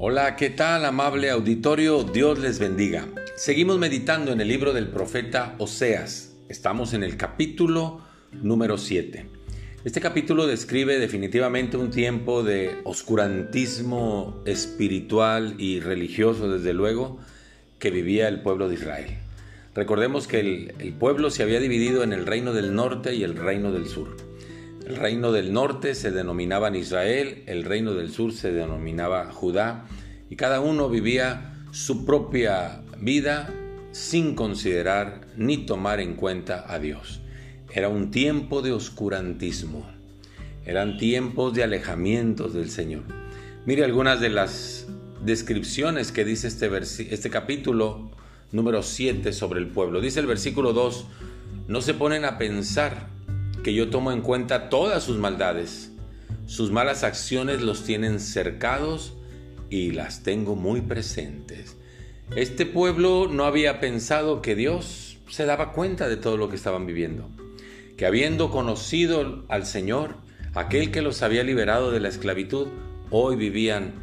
Hola, ¿qué tal amable auditorio? Dios les bendiga. Seguimos meditando en el libro del profeta Oseas. Estamos en el capítulo número 7. Este capítulo describe definitivamente un tiempo de oscurantismo espiritual y religioso, desde luego, que vivía el pueblo de Israel. Recordemos que el, el pueblo se había dividido en el reino del norte y el reino del sur. El reino del norte se denominaba Israel, el reino del sur se denominaba Judá, y cada uno vivía su propia vida sin considerar ni tomar en cuenta a Dios. Era un tiempo de oscurantismo, eran tiempos de alejamientos del Señor. Mire algunas de las descripciones que dice este, este capítulo número 7 sobre el pueblo. Dice el versículo 2, no se ponen a pensar que yo tomo en cuenta todas sus maldades. Sus malas acciones los tienen cercados y las tengo muy presentes. Este pueblo no había pensado que Dios se daba cuenta de todo lo que estaban viviendo, que habiendo conocido al Señor, aquel que los había liberado de la esclavitud, hoy vivían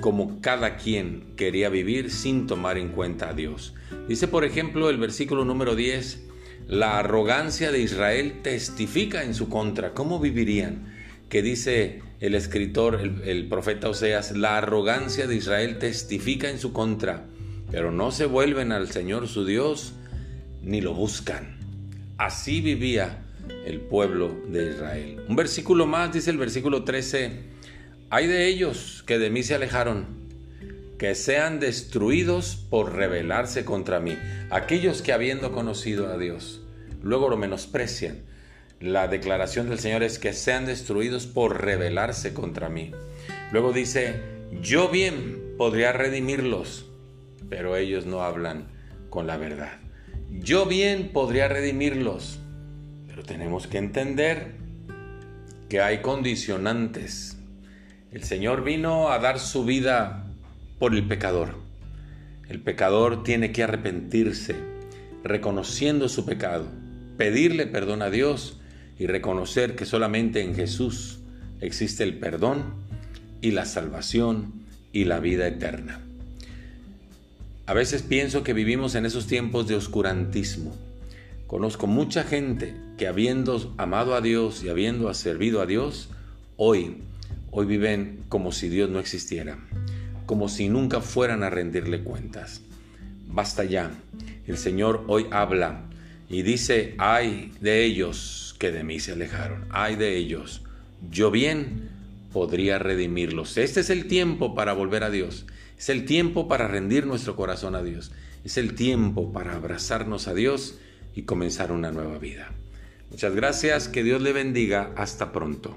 como cada quien quería vivir sin tomar en cuenta a Dios. Dice por ejemplo el versículo número 10, la arrogancia de Israel testifica en su contra. ¿Cómo vivirían? Que dice el escritor, el, profeta Oseas, la arrogancia de Israel testifica en su contra, pero no se vuelven al Señor su Dios ni lo buscan. Así vivía el pueblo de Israel. Un versículo más dice el versículo 13, hay de ellos que de mí se alejaron, que sean destruidos por rebelarse contra mí. Aquellos que habiendo conocido a Dios, luego lo menosprecian. La declaración del Señor es que sean destruidos por rebelarse contra mí. Luego dice, yo bien podría redimirlos, pero ellos no hablan con la verdad. Yo bien podría redimirlos, pero tenemos que entender que hay condicionantes. El Señor vino a dar su vida por el pecador. El pecador tiene que arrepentirse, reconociendo su pecado pedirle perdón a Dios y reconocer que solamente en Jesús existe el perdón y la salvación y la vida eterna. A veces pienso que vivimos en esos tiempos de oscurantismo. Conozco mucha gente que habiendo amado a Dios y habiendo servido a Dios, hoy, hoy viven como si Dios no existiera, como si nunca fueran a rendirle cuentas. Basta ya. El Señor hoy habla y dice, ay de ellos que de mí se alejaron, ay de ellos, yo bien podría redimirlos. Este es el tiempo para volver a Dios, es el tiempo para rendir nuestro corazón a Dios, es el tiempo para abrazarnos a Dios y comenzar una nueva vida. Muchas gracias, que Dios le bendiga, hasta pronto.